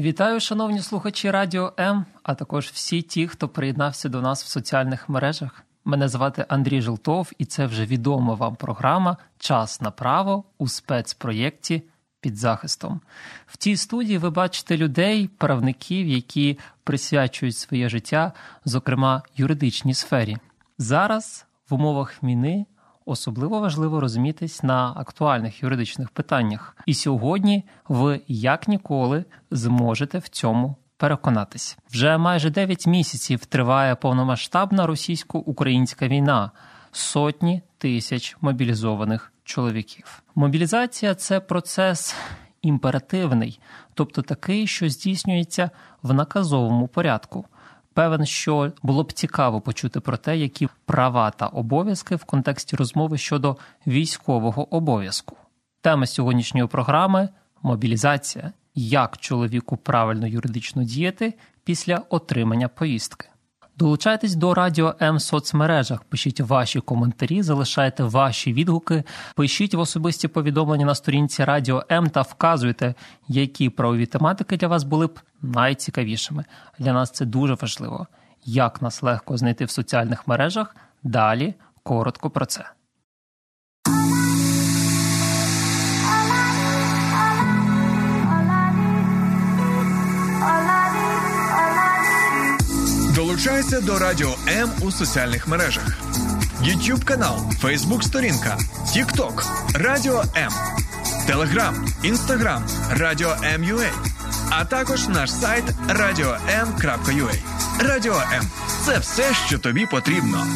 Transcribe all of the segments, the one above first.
Вітаю, шановні слухачі Радіо М, а також всі ті, хто приєднався до нас в соціальних мережах. Мене звати Андрій Желтов, і це вже відома вам програма Час на право у спецпроєкті під захистом. В цій студії ви бачите людей, правників, які присвячують своє життя, зокрема юридичній сфері. Зараз в умовах війни особливо важливо розумітись на актуальних юридичних питаннях. І сьогодні ви як ніколи зможете в цьому переконатись. Вже майже 9 місяців триває повномасштабна російсько-українська війна, сотні тисяч мобілізованих чоловіків. Мобілізація це процес імперативний, тобто такий, що здійснюється в наказовому порядку. Певен, що було б цікаво почути про те, які права та обов'язки в контексті розмови щодо військового обов'язку. Тема сьогоднішньої програми мобілізація, як чоловіку правильно юридично діяти після отримання поїздки. Долучайтесь до Радіо М в соцмережах, пишіть ваші коментарі, залишайте ваші відгуки, пишіть в особисті повідомлення на сторінці Радіо М та вказуйте, які правові тематики для вас були б найцікавішими. Для нас це дуже важливо. Як нас легко знайти в соціальних мережах? Далі коротко про це. Долучайся до Радіо М у соціальних мережах: YouTube канал, Facebook сторінка, TikTok, Радіо М, Telegram, Instagram, Радіо М.Ua, а також наш сайт radio.m.ua. Радіо М це все, що тобі потрібно.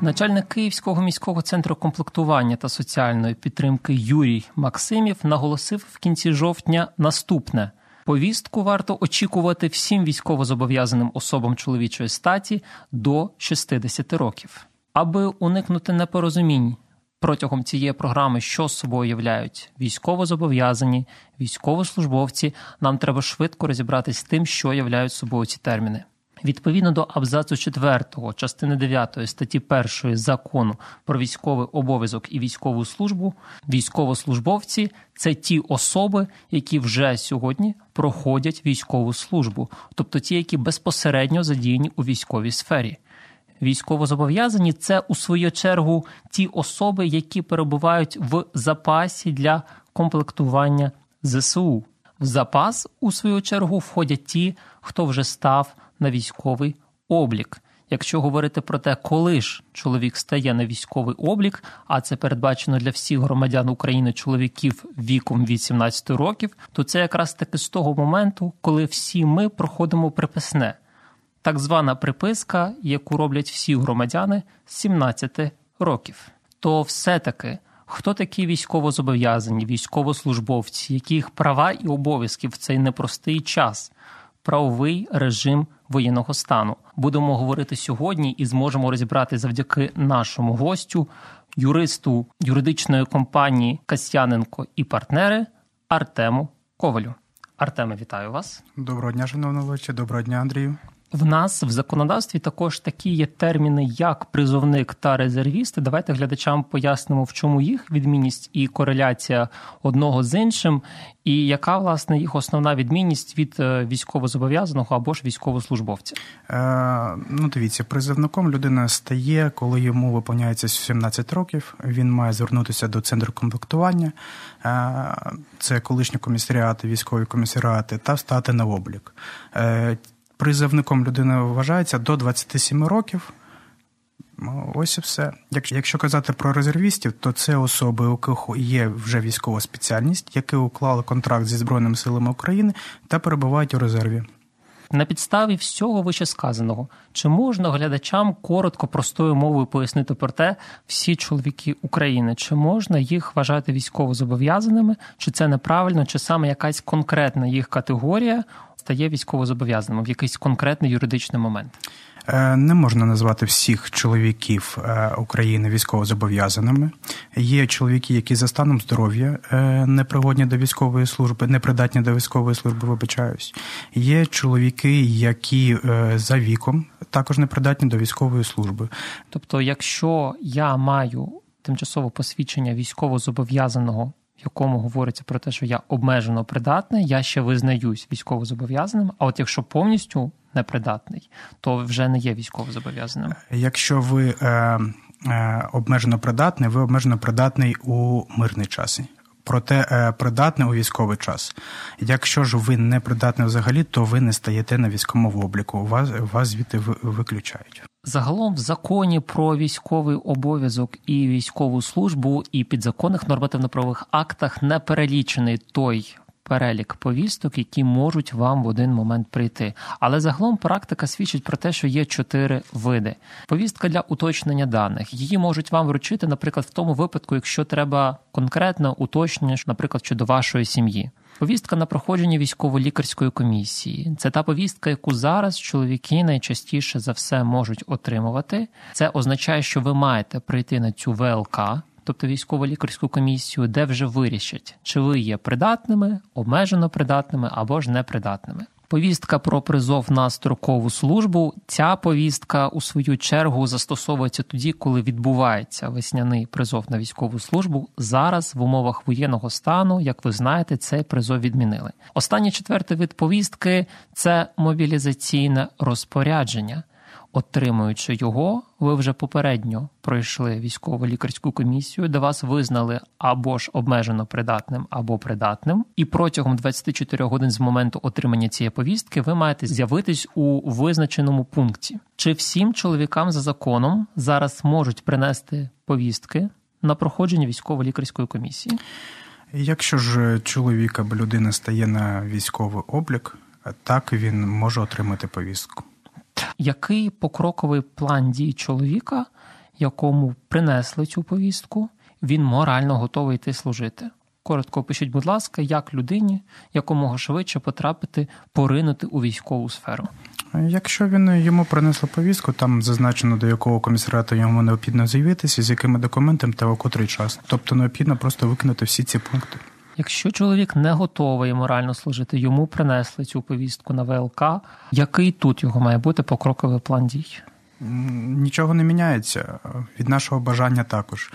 Начальник Київського міського центру комплектування та соціальної підтримки Юрій Максимів наголосив в кінці жовтня наступне: повістку варто очікувати всім військовозобов'язаним особам чоловічої статі до 60 років, аби уникнути непорозумінь. Протягом цієї програми, що з собою являють військовозобов'язані, військовослужбовці, нам треба швидко розібратись з тим, що являють собою ці терміни. Відповідно до абзацу 4 частини 9 статті 1 закону про військовий обов'язок і військову службу, військовослужбовці це ті особи, які вже сьогодні проходять військову службу, тобто ті, які безпосередньо задіяні у військовій сфері. Військовозобов'язані це у свою чергу ті особи, які перебувають в запасі для комплектування ЗСУ. В запас, у свою чергу, входять ті, хто вже став на військовий облік. Якщо говорити про те, коли ж чоловік стає на військовий облік, а це передбачено для всіх громадян України чоловіків віком від 17 років, то це якраз таки з того моменту, коли всі ми проходимо приписне, так звана приписка, яку роблять всі громадяни з 17 років. То все-таки хто такі військовозобов'язані, військовослужбовці, які їх права і обов'язки в цей непростий час, правовий режим воєнного стану. Будемо говорити сьогодні і зможемо розібрати завдяки нашому гостю, юристу юридичної компанії Касьяненко і партнери Артему Ковалю. Артеме, вітаю вас. Доброго дня, шановні доброго дня, Андрію. В нас в законодавстві також такі є терміни, як призовник та резервіст. Давайте глядачам пояснимо, в чому їх відмінність і кореляція одного з іншим, і яка власне їх основна відмінність від е, військовозобов'язаного або ж військовослужбовця. Е, Ну, дивіться, призовником людина стає, коли йому виповняється 17 років. Він має звернутися до центру комплектування, е, це колишні комісаріати, військові комісаріати, та встати на облік. Е, призовником людина вважається до 27 років. Ну, ось і все. Якщо казати про резервістів, то це особи, у яких є вже військова спеціальність, які уклали контракт зі Збройними силами України та перебувають у резерві. На підставі всього вищесказаного, чи можна глядачам коротко простою мовою пояснити про те, всі чоловіки України, чи можна їх вважати військовозобов'язаними, чи це неправильно, чи саме якась конкретна їх категорія стає військовозобов'язаним в якийсь конкретний юридичний момент? Е, не можна назвати всіх чоловіків е, України військовозобов'язаними. Є чоловіки, які за станом здоров'я е, непригодні до військової служби, непридатні до військової служби, вибачаюсь. Є чоловіки, які за віком також непридатні до військової служби. Тобто, якщо я маю тимчасове посвідчення військовозобов'язаного якому говориться про те, що я обмежено придатний, я ще визнаюсь військовозобов'язаним. А от якщо повністю непридатний, то вже не є військовозобов'язаним. Якщо ви е, е, обмежено придатний, ви обмежено придатний у мирний час. Проте е, придатний у військовий час. Якщо ж ви не придатний взагалі, то ви не стаєте на військовому обліку. Вас вас звідти виключають. Загалом в законі про військовий обов'язок і військову службу і підзаконних нормативно-правових актах не перелічений той перелік повісток, які можуть вам в один момент прийти. Але загалом практика свідчить про те, що є чотири види. Повістка для уточнення даних. Її можуть вам вручити, наприклад, в тому випадку, якщо треба конкретне уточнення, наприклад, щодо вашої сім'ї. Повістка на проходження військово-лікарської комісії це та повістка, яку зараз чоловіки найчастіше за все можуть отримувати. Це означає, що ви маєте прийти на цю ВЛК, тобто військово-лікарську комісію, де вже вирішать, чи ви є придатними, обмежено придатними або ж непридатними. Повістка про призов на строкову службу. Ця повістка у свою чергу застосовується тоді, коли відбувається весняний призов на військову службу. Зараз в умовах воєнного стану, як ви знаєте, цей призов відмінили. Останній четвертий вид повістки це мобілізаційне розпорядження. Отримуючи його, ви вже попередньо пройшли військово лікарську комісію, де вас визнали або ж обмежено придатним, або придатним, і протягом 24 годин з моменту отримання цієї повістки ви маєте з'явитись у визначеному пункті. Чи всім чоловікам за законом зараз можуть принести повістки на проходження військово-лікарської комісії? Якщо ж чоловік або людина стає на військовий облік, так він може отримати повістку який покроковий план дій чоловіка, якому принесли цю повістку, він морально готовий йти служити. Коротко опишіть, будь ласка, як людині якомога швидше потрапити, поринути у військову сферу. Якщо він йому принесло повістку, там зазначено до якого комісаріату йому необхідно з'явитися, з якими документами та у котрий час. Тобто необхідно просто виконати всі ці пункти. Якщо чоловік не готовий морально служити, йому принесли цю повістку на ВЛК. Який тут його має бути покроковий план дій? Нічого не міняється від нашого бажання також.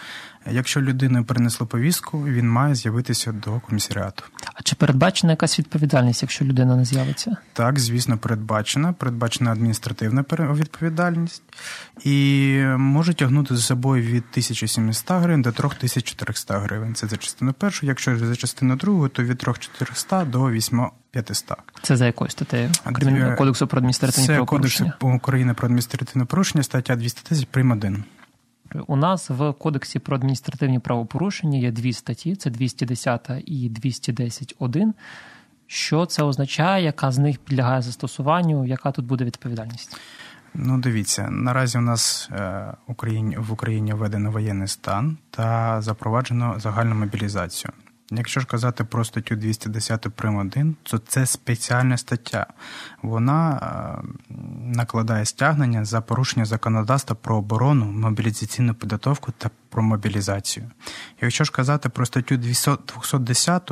Якщо людина принесла повістку, він має з'явитися до комісаріату. А чи передбачена якась відповідальність, якщо людина не з'явиться? Так, звісно, передбачена. Передбачена адміністративна відповідальність і може тягнути за собою від 1700 гривень до 3400 гривень. Це за частину першу. Якщо за частину другу, то від 3400 до 8500. Це за якою статтею? Кодексу про адміністративні Це правопорушення? Кодексу України про адміністративне порушення, стаття 210 прим. 1. У нас в Кодексі про адміністративні правопорушення є дві статті: це 210 і 210.1. Що це означає, яка з них підлягає застосуванню, яка тут буде відповідальність? Ну, дивіться, наразі у нас е, в Україні введено воєнний стан та запроваджено загальну мобілізацію. Якщо ж казати про статтю 210 прим. 1, то це спеціальна стаття. Вона е, накладає стягнення за порушення законодавства про оборону, мобілізаційну підготовку та про мобілізацію. Якщо ж казати про статтю 210,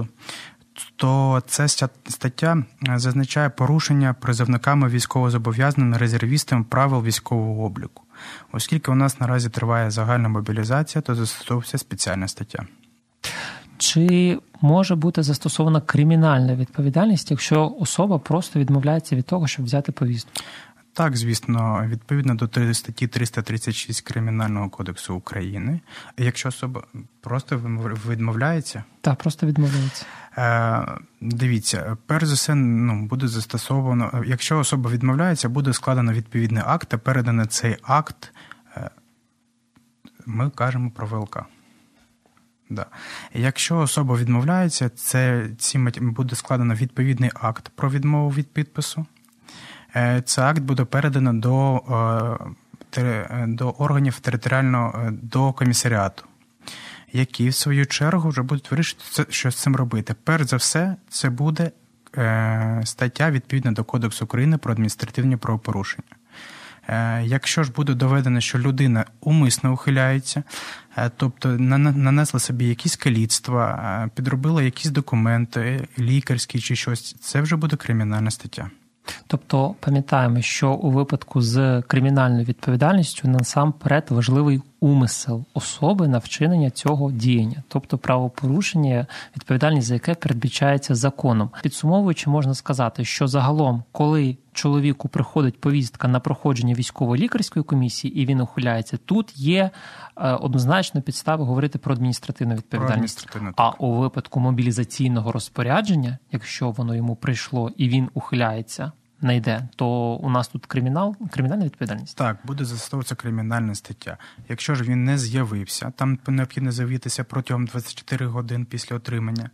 то ця стаття е, зазначає порушення призовниками військовозобов'язаними резервістами правил військового обліку. Оскільки у нас наразі триває загальна мобілізація, то застосовується спеціальна стаття. Чи може бути застосована кримінальна відповідальність, якщо особа просто відмовляється від того, щоб взяти повістку? Так, звісно, відповідно до статті 336 Кримінального кодексу України. Якщо особа просто відмовляється, так, просто відмовляється. Е, Дивіться, перш за все, ну буде застосовано. Якщо особа відмовляється, буде складено відповідний акт, а передано цей акт. Е, ми кажемо про ВЛК. Да. Якщо особа відмовляється, це ці буде складено відповідний акт про відмову від підпису. Цей акт буде передано до до органів територіального до комісаріату, які в свою чергу вже будуть вирішити, що з цим робити. Перш за все, це буде стаття відповідна до Кодексу України про адміністративні правопорушення. Е, якщо ж буде доведено, що людина умисно ухиляється, е, тобто нанесла собі якісь каліцтва, е, підробила якісь документи, лікарські чи щось, це вже буде кримінальна стаття. Тобто пам'ятаємо, що у випадку з кримінальною відповідальністю насамперед важливий умисел особи на вчинення цього діяння, тобто правопорушення, відповідальність за яке передбачається законом. Підсумовуючи, можна сказати, що загалом, коли чоловіку приходить повістка на проходження військово-лікарської комісії і він ухиляється, тут є е, однозначно підстави говорити про адміністративну відповідальність. Про адміністративну, а у випадку мобілізаційного розпорядження, якщо воно йому прийшло і він ухиляється не йде, то у нас тут кримінал, кримінальна відповідальність. Так, буде застосовуватися кримінальна стаття. Якщо ж він не з'явився, там необхідно з'явитися протягом 24 годин після отримання.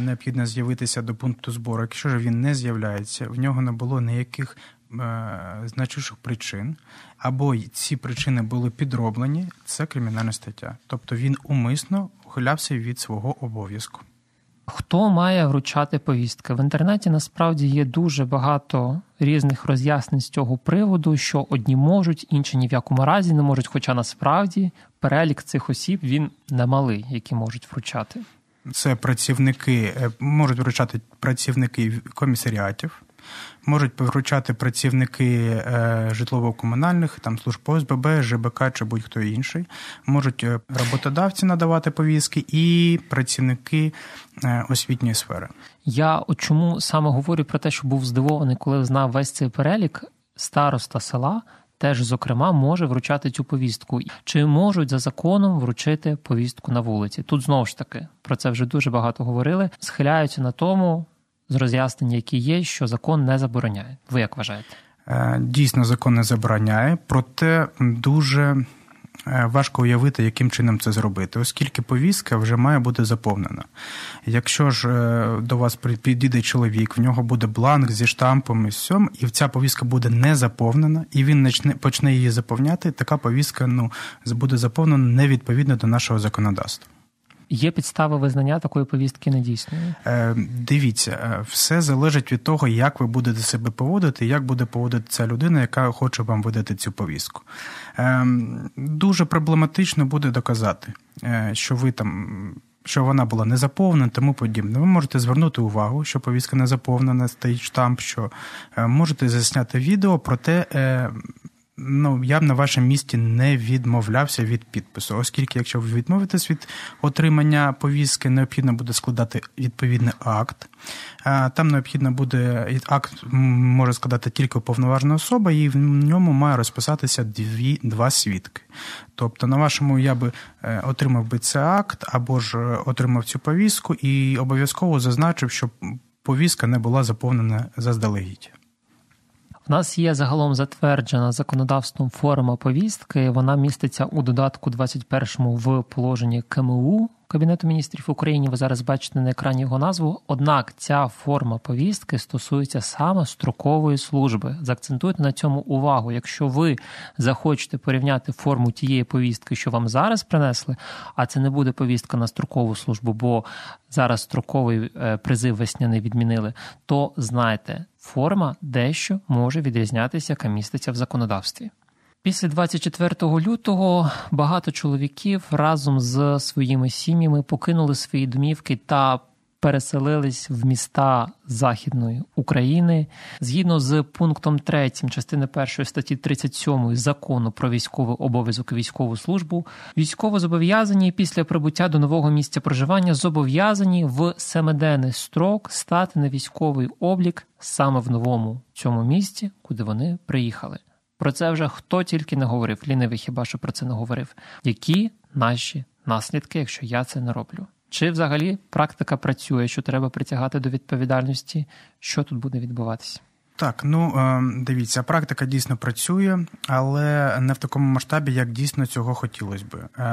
Необхідно з'явитися до пункту збору. Якщо ж він не з'являється, в нього не було ніяких е, значущих причин, або ці причини були підроблені, це кримінальна стаття. Тобто він умисно ухилявся від свого обов'язку. Хто має вручати повістки? В інтернеті насправді є дуже багато різних роз'яснень з цього приводу, що одні можуть, інші ні в якому разі не можуть. Хоча насправді перелік цих осіб він немалий, які можуть вручати. Це працівники е, можуть вручати працівники комісаріатів, можуть вручати працівники е, житлово-комунальних, там служб ОСББ, ЖБК чи будь-хто інший, можуть е, роботодавці надавати повістки і працівники е, освітньої сфери. Я чому саме говорю про те, що був здивований, коли знав весь цей перелік староста села. Теж, зокрема, може вручати цю повістку, чи можуть за законом вручити повістку на вулиці? Тут знову ж таки про це вже дуже багато говорили. Схиляються на тому, з роз'яснення, які є, що закон не забороняє. Ви як вважаєте? Е, дійсно, закон не забороняє, проте дуже е, важко уявити, яким чином це зробити, оскільки повістка вже має бути заповнена. Якщо ж е, до вас підійде чоловік, в нього буде бланк зі штампом і всьом, і ця повістка буде не заповнена, і він почне її заповняти, така повістка ну, буде заповнена невідповідно до нашого законодавства. Є підстави визнання такої повістки недійсною? Е, Дивіться, е, все залежить від того, як ви будете себе поводити, як буде поводити ця людина, яка хоче вам видати цю повістку. Е, Дуже проблематично буде доказати, е, що ви там. Що вона була не заповнена, тому подібне. Ви можете звернути увагу, що повістка не заповнена, стоїть штамп, що е, можете засняти відео, проте ну, я б на вашому місці не відмовлявся від підпису, оскільки, якщо ви відмовитесь від отримання повістки, необхідно буде складати відповідний акт. Там необхідно буде акт може складати тільки уповноважена особа, і в ньому має розписатися дві два свідки. Тобто, на вашому я би е, отримав би цей акт або ж е, отримав цю повістку і обов'язково зазначив, що повістка не була заповнена заздалегідь. Нас є загалом затверджена законодавством форма повістки. Вона міститься у додатку 21 в положенні КМУ Кабінету міністрів України. Ви зараз бачите на екрані його назву. Однак ця форма повістки стосується саме строкової служби. Заакцентуйте на цьому увагу. Якщо ви захочете порівняти форму тієї повістки, що вам зараз принесли, а це не буде повістка на строкову службу, бо зараз строковий е, призив весняний відмінили, то знайте, форма дещо може відрізнятися, яка міститься в законодавстві. Після 24 лютого багато чоловіків разом з своїми сім'ями покинули свої домівки та переселились в міста Західної України згідно з пунктом 3 частини 1 статті 37 закону про військовий обов'язок і військову службу. Військово зобов'язані після прибуття до нового місця проживання зобов'язані в семиденний строк стати на військовий облік саме в новому цьому місці, куди вони приїхали. Про це вже хто тільки не говорив, лінивий хіба що про це не говорив. Які наші наслідки, якщо я це не роблю? Чи взагалі практика працює, що треба притягати до відповідальності? Що тут буде відбуватися? Так, ну е, дивіться, практика дійсно працює, але не в такому масштабі, як дійсно цього хотілося би. Е,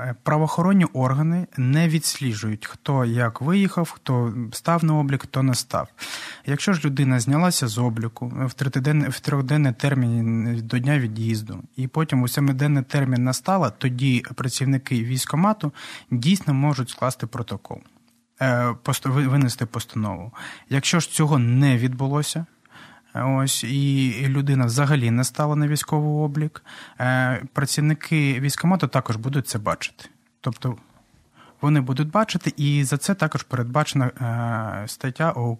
е, правоохоронні органи не відсліджують, хто як виїхав, хто став на облік, хто не став. Якщо ж людина знялася з обліку в в трьохденний термін до дня від'їзду, і потім у семиденний термін настала, тоді працівники військомату дійсно можуть скласти протокол. Винести постанову. Якщо ж цього не відбулося, Ось і людина взагалі не стала на військовий облік. Е, працівники військомату також будуть це бачити. Тобто вони будуть бачити, і за це також передбачена е, стаття у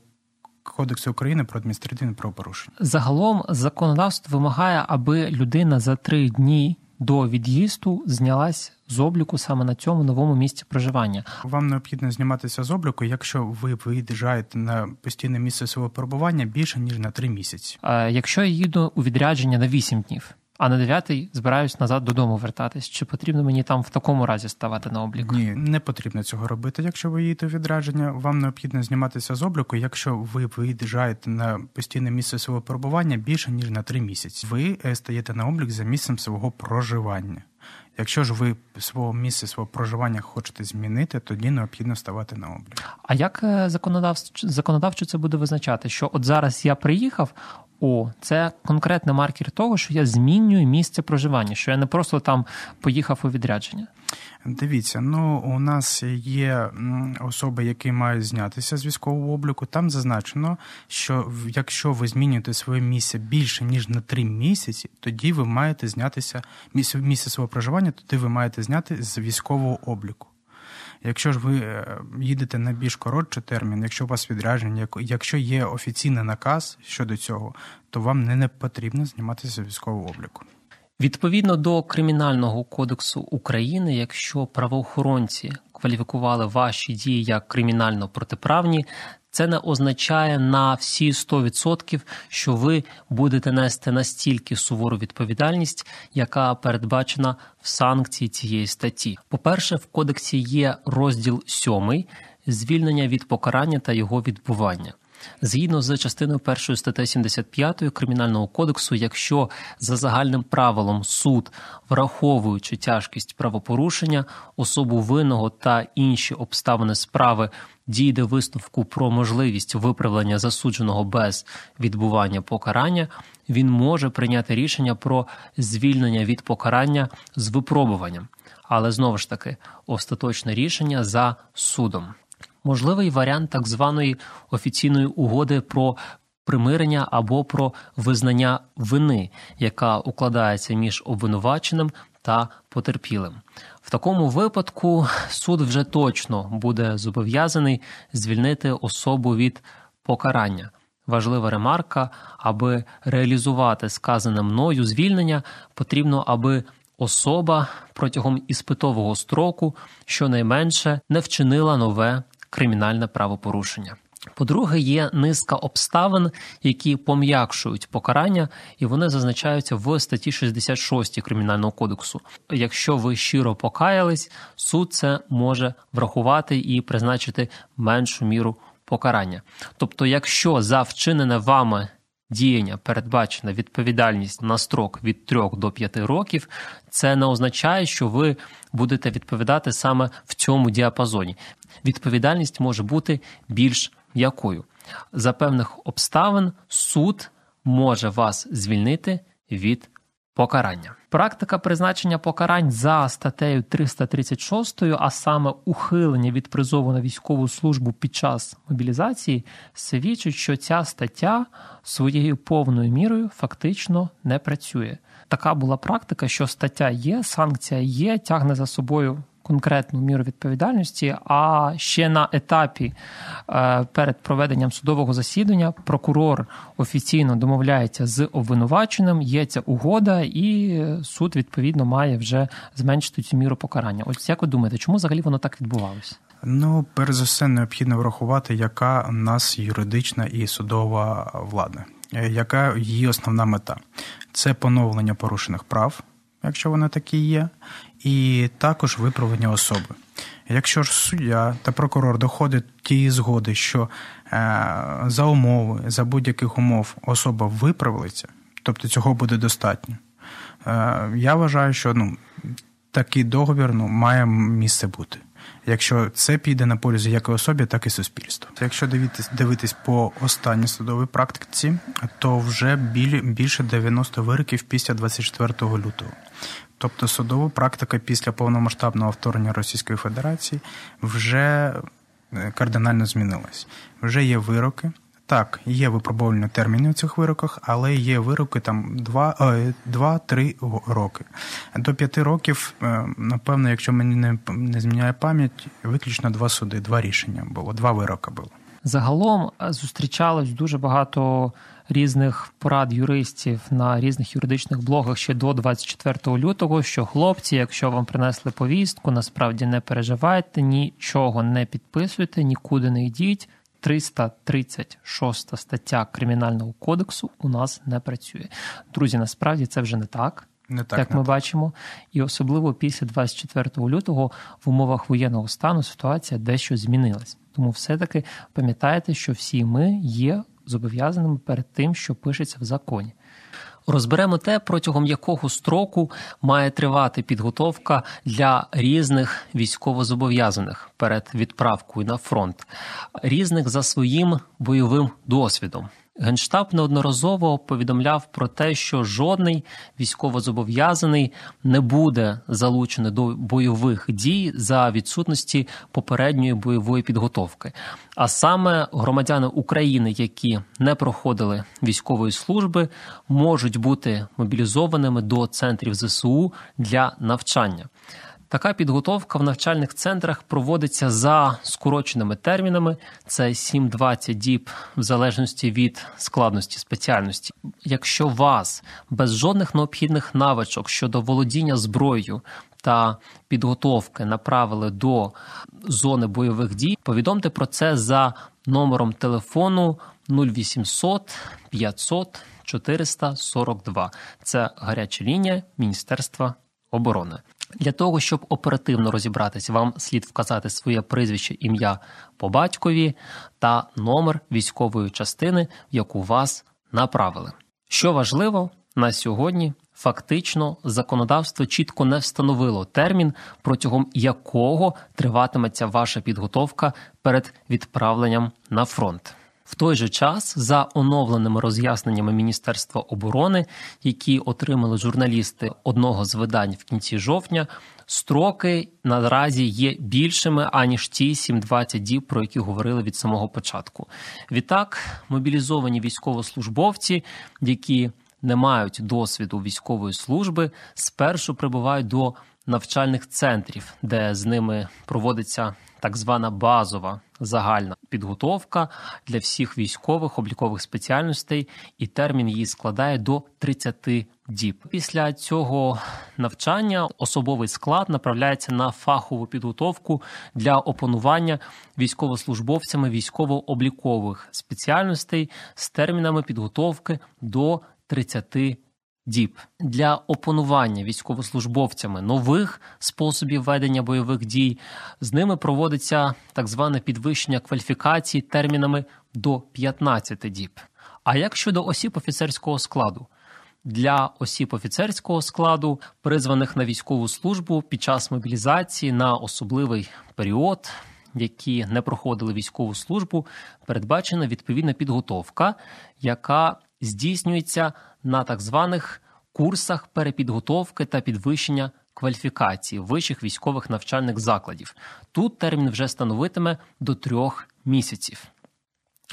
Кодексу України про адміністративне правопорушення. Загалом законодавство вимагає, аби людина за три дні до від'їзду знялась з обліку саме на цьому новому місці проживання. Вам необхідно зніматися з обліку, якщо ви виїжджаєте на постійне місце свого перебування більше ніж на три місяці. А Якщо я їду у відрядження на вісім днів а на дев'ятий збираюсь назад додому вертатись. Чи потрібно мені там в такому разі ставати на облік? Ні, не потрібно цього робити. Якщо ви їдете в відрядження, вам необхідно зніматися з обліку, якщо ви виїжджаєте на постійне місце свого перебування більше ніж на три місяці. Ви е, стаєте на облік за місцем свого проживання. Якщо ж ви свого місця свого проживання хочете змінити, тоді необхідно ставати на облік. А як е, законодавчо законодавчо це буде визначати? Що от зараз я приїхав, о, це конкретний маркер того, що я змінюю місце проживання, що я не просто там поїхав у відрядження. Дивіться, ну у нас є особи, які мають знятися з військового обліку. Там зазначено, що якщо ви змінюєте своє місце більше ніж на три місяці, тоді ви маєте знятися місце свого проживання, тоді ви маєте зняти з військового обліку. Якщо ж ви е, їдете на більш коротший термін, якщо у вас відрядження, якщо є офіційний наказ щодо цього, то вам не потрібно зніматися військового обліку. Відповідно до Кримінального кодексу України, якщо правоохоронці кваліфікували ваші дії як кримінально протиправні, це не означає на всі 100%, що ви будете нести настільки сувору відповідальність, яка передбачена в санкції цієї статті. По-перше, в кодексі є розділ 7 звільнення від покарання та його відбування. Згідно з частиною першої статті 75 кримінального кодексу, якщо за загальним правилом суд, враховуючи тяжкість правопорушення, особу винного та інші обставини справи дійде висновку про можливість виправлення засудженого без відбування покарання, він може прийняти рішення про звільнення від покарання з випробуванням, але знову ж таки остаточне рішення за судом. Можливий варіант так званої офіційної угоди про примирення або про визнання вини, яка укладається між обвинуваченим та потерпілим. В такому випадку суд вже точно буде зобов'язаний звільнити особу від покарання. Важлива ремарка, аби реалізувати сказане мною звільнення, потрібно, аби особа протягом іспитового строку щонайменше не вчинила нове кримінальне правопорушення. По-друге, є низка обставин, які пом'якшують покарання, і вони зазначаються в статті 66 кримінального кодексу. Якщо ви щиро покаялись, суд це може врахувати і призначити меншу міру покарання. Тобто, якщо за вчинене вами діяння передбачена відповідальність на строк від 3 до 5 років, це не означає, що ви будете відповідати саме в цьому діапазоні. Відповідальність може бути більш якою за певних обставин суд може вас звільнити від покарання. Практика призначення покарань за статтею 336, а саме ухилення від призову на військову службу під час мобілізації, свідчить, що ця стаття своєю повною мірою фактично не працює. Така була практика, що стаття є, санкція є, тягне за собою конкретну міру відповідальності. А ще на етапі е, перед проведенням судового засідання прокурор офіційно домовляється з обвинуваченим, є ця угода, і суд відповідно має вже зменшити цю міру покарання. Ось як ви думаєте, чому взагалі воно так відбувалося? Ну, перш за все, необхідно врахувати, яка у нас юридична і судова влада, яка її основна мета це поновлення порушених прав, якщо вони такі є, і також виправлення особи. Якщо ж суддя та прокурор доходить тієї згоди, що е, за умови, за будь-яких умов особа виправиться, тобто цього буде достатньо, е, я вважаю, що ну, такий договір ну, має місце бути. Якщо це піде на пользу як особі, так і суспільству. Якщо дивитись дивитись по останній судовій практиці, то вже більше 90 вироків після 24 лютого. Тобто судова практика після повномасштабного вторгнення Російської Федерації вже е, кардинально змінилась. Вже є вироки. Так, є випробувальні терміни в цих вироках, але є вироки там 2-3 роки. До 5 років, е, напевно, якщо мені не, не зміняє пам'ять, виключно два суди, два рішення було, два вироки було. Загалом е, зустрічалось дуже багато різних порад юристів на різних юридичних блогах ще до 24 лютого. Що хлопці, якщо вам принесли повістку, насправді не переживайте, нічого не підписуйте, нікуди не йдіть. 336 стаття кримінального кодексу у нас не працює. Друзі, насправді це вже не так. Не так, як не ми так. бачимо, і особливо після 24 лютого в умовах воєнного стану ситуація дещо змінилась. Тому все-таки пам'ятайте, що всі ми є зобов'язаними перед тим, що пишеться в законі. Розберемо те, протягом якого строку має тривати підготовка для різних військовозобов'язаних перед відправкою на фронт, різних за своїм бойовим досвідом. Генштаб неодноразово повідомляв про те, що жодний військовозобов'язаний не буде залучений до бойових дій за відсутності попередньої бойової підготовки. А саме громадяни України, які не проходили військової служби, можуть бути мобілізованими до центрів ЗСУ для навчання. Така підготовка в навчальних центрах проводиться за скороченими термінами. Це 7-20 діб в залежності від складності спеціальності. Якщо вас без жодних необхідних навичок щодо володіння зброєю та підготовки направили до зони бойових дій, повідомте про це за номером телефону 0800 500 442. Це гаряча лінія Міністерства оборони. Для того, щоб оперативно розібратись, вам слід вказати своє прізвище, ім'я по батькові та номер військової частини, в яку вас направили. Що важливо на сьогодні, фактично законодавство чітко не встановило термін, протягом якого триватиметься ваша підготовка перед відправленням на фронт. В той же час, за оновленими роз'ясненнями Міністерства оборони, які отримали журналісти одного з видань в кінці жовтня, строки наразі є більшими аніж ті 7-20 діб, про які говорили від самого початку. Відтак, мобілізовані військовослужбовці, які не мають досвіду військової служби, спершу прибувають до навчальних центрів, де з ними проводиться так звана базова загальна підготовка для всіх військових облікових спеціальностей, і термін її складає до 30 діб. Після цього навчання особовий склад направляється на фахову підготовку для опанування військовослужбовцями військово-облікових спеціальностей з термінами підготовки до 30 Діб для опанування військовослужбовцями нових способів ведення бойових дій з ними проводиться так зване підвищення кваліфікації термінами до 15 діб. А як щодо осіб офіцерського складу? Для осіб офіцерського складу, призваних на військову службу під час мобілізації на особливий період, які не проходили військову службу, передбачена відповідна підготовка, яка здійснюється на так званих курсах перепідготовки та підвищення кваліфікації вищих військових навчальних закладів. Тут термін вже становитиме до трьох місяців.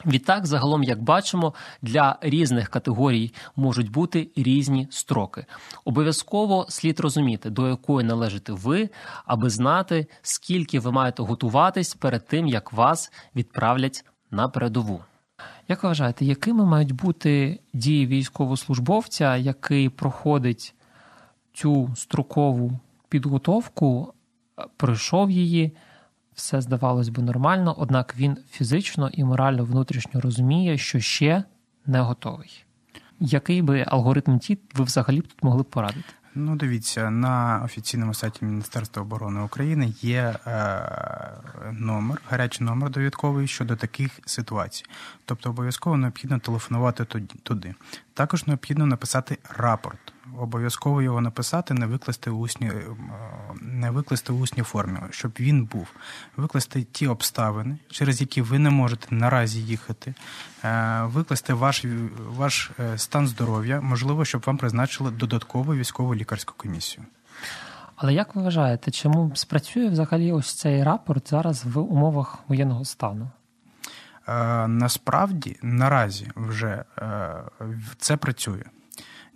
Відтак, загалом, як бачимо, для різних категорій можуть бути різні строки. Обов'язково слід розуміти, до якої належите ви, аби знати, скільки ви маєте готуватись перед тим, як вас відправлять на передову. Як ви вважаєте, якими мають бути дії військовослужбовця, який проходить цю строкову підготовку, пройшов її, все здавалось би нормально, однак він фізично і морально внутрішньо розуміє, що ще не готовий. Який би алгоритм ті ви взагалі б тут могли б порадити? Ну, дивіться, на офіційному сайті Міністерства оборони України є е, номер, гарячий номер довідковий щодо таких ситуацій. Тобто обов'язково необхідно телефонувати туди. Також необхідно написати рапорт. Обов'язково його написати, не викласти у усній, е, не викласти у усній формі, щоб він був. Викласти ті обставини, через які ви не можете наразі їхати, е, викласти ваш ваш е, стан здоров'я, можливо, щоб вам призначили додаткову військову лікарську комісію. Але як ви вважаєте, чому спрацює взагалі ось цей рапорт зараз в умовах воєнного стану? Насправді наразі вже це працює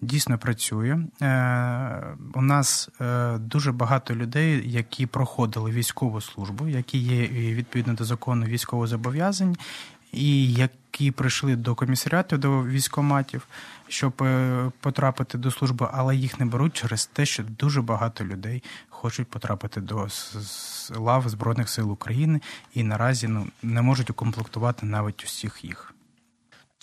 дійсно працює. Е, у нас е, дуже багато людей, які проходили військову службу, які є відповідно до закону військовозобов'язань, і які прийшли до комісаріатів, до військоматів, щоб е, потрапити до служби, але їх не беруть через те, що дуже багато людей хочуть потрапити до лав Збройних сил України і наразі ну не можуть укомплектувати навіть усіх їх.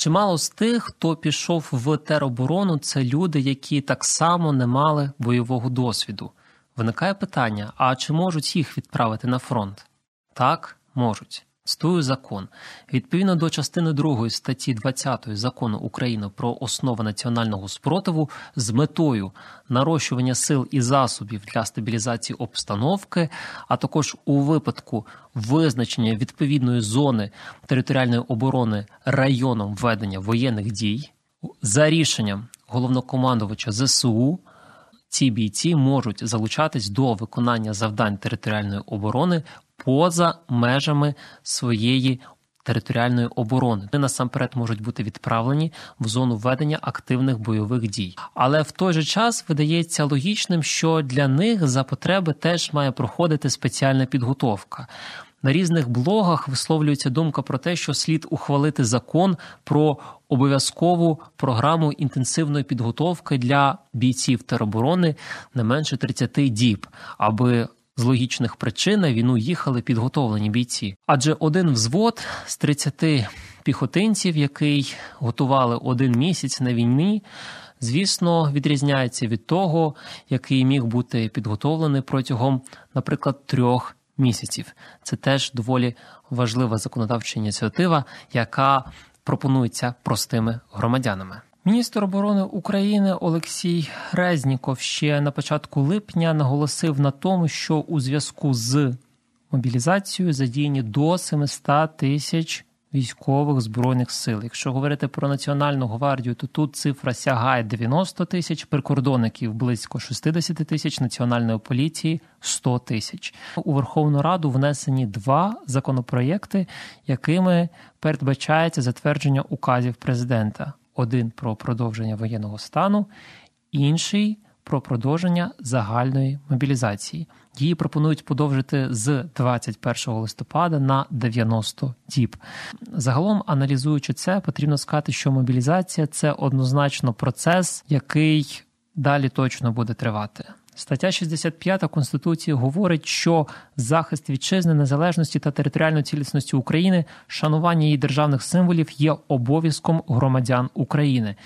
Чимало з тих, хто пішов в тероборону, це люди, які так само не мали бойового досвіду. Виникає питання: а чи можуть їх відправити на фронт? Так, можуть. Цитую закон. Відповідно до частини 2 статті 20 закону України про основи національного спротиву з метою нарощування сил і засобів для стабілізації обстановки, а також у випадку визначення відповідної зони територіальної оборони районом ведення воєнних дій, за рішенням головнокомандувача ЗСУ. Ці бійці можуть залучатись до виконання завдань територіальної оборони поза межами своєї територіальної оборони. Вони насамперед можуть бути відправлені в зону ведення активних бойових дій. Але в той же час видається логічним, що для них за потреби теж має проходити спеціальна підготовка. На різних блогах висловлюється думка про те, що слід ухвалити закон про обов'язкову програму інтенсивної підготовки для бійців тероборони не менше 30 діб, аби з логічних причин на війну їхали підготовлені бійці. Адже один взвод з 30 піхотинців, який готували один місяць на війні, звісно, відрізняється від того, який міг бути підготовлений протягом, наприклад, трьох місяців. Це теж доволі важлива законодавча ініціатива, яка пропонується простими громадянами. Міністр оборони України Олексій Резніков ще на початку липня наголосив на тому, що у зв'язку з мобілізацією задіяні до 700 тисяч військових збройних сил. Якщо говорити про національну гвардію, то тут цифра сягає 90 тисяч, прикордонників близько 60 тисяч, національної поліції 100 тисяч. У Верховну Раду внесені два законопроєкти, якими передбачається затвердження указів президента один про продовження воєнного стану, інший про продовження загальної мобілізації. Її пропонують подовжити з 21 листопада на 90 діб. Загалом, аналізуючи це, потрібно сказати, що мобілізація це однозначно процес, який далі точно буде тривати. Стаття 65 Конституції говорить, що захист вітчизни, незалежності та територіальної цілісності України, шанування її державних символів є обов'язком громадян України.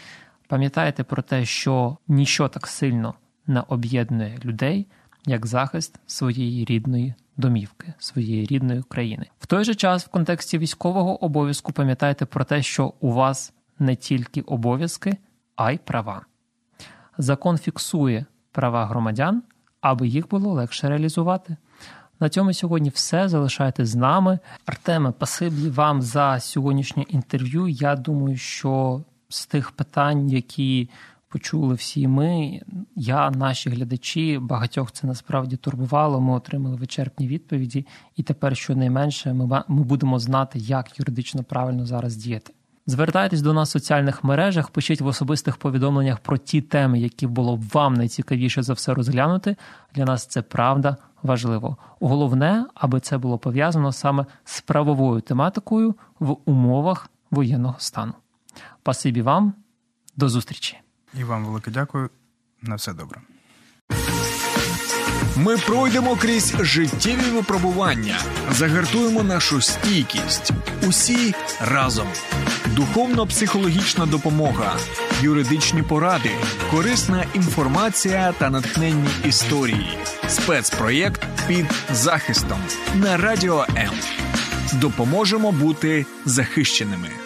Пам'ятайте про те, що ніщо так сильно не об'єднує людей, як захист своєї рідної домівки, своєї рідної країни. В той же час, в контексті військового обов'язку, пам'ятайте про те, що у вас не тільки обов'язки, а й права. Закон фіксує права громадян, аби їх було легше реалізувати. На цьому сьогодні все. Залишайте з нами. Артеме, пасибі вам за сьогоднішнє інтерв'ю. Я думаю, що з тих питань, які почули всі ми, я, наші глядачі, багатьох це насправді турбувало. Ми отримали вичерпні відповіді, і тепер, щонайменше, ми, ми будемо знати, як юридично правильно зараз діяти. Звертайтесь до нас в соціальних мережах, пишіть в особистих повідомленнях про ті теми, які було б вам найцікавіше за все розглянути. Для нас це правда важливо. Головне, аби це було пов'язано саме з правовою тематикою в умовах воєнного стану. Пасибі вам, до зустрічі. І вам велике дякую. На все добре. Ми пройдемо крізь життєві випробування, загартуємо нашу стійкість. Усі разом. Духовно-психологічна допомога, юридичні поради, корисна інформація та натхненні історії. Спецпроєкт під захистом на радіо М. Допоможемо бути захищеними.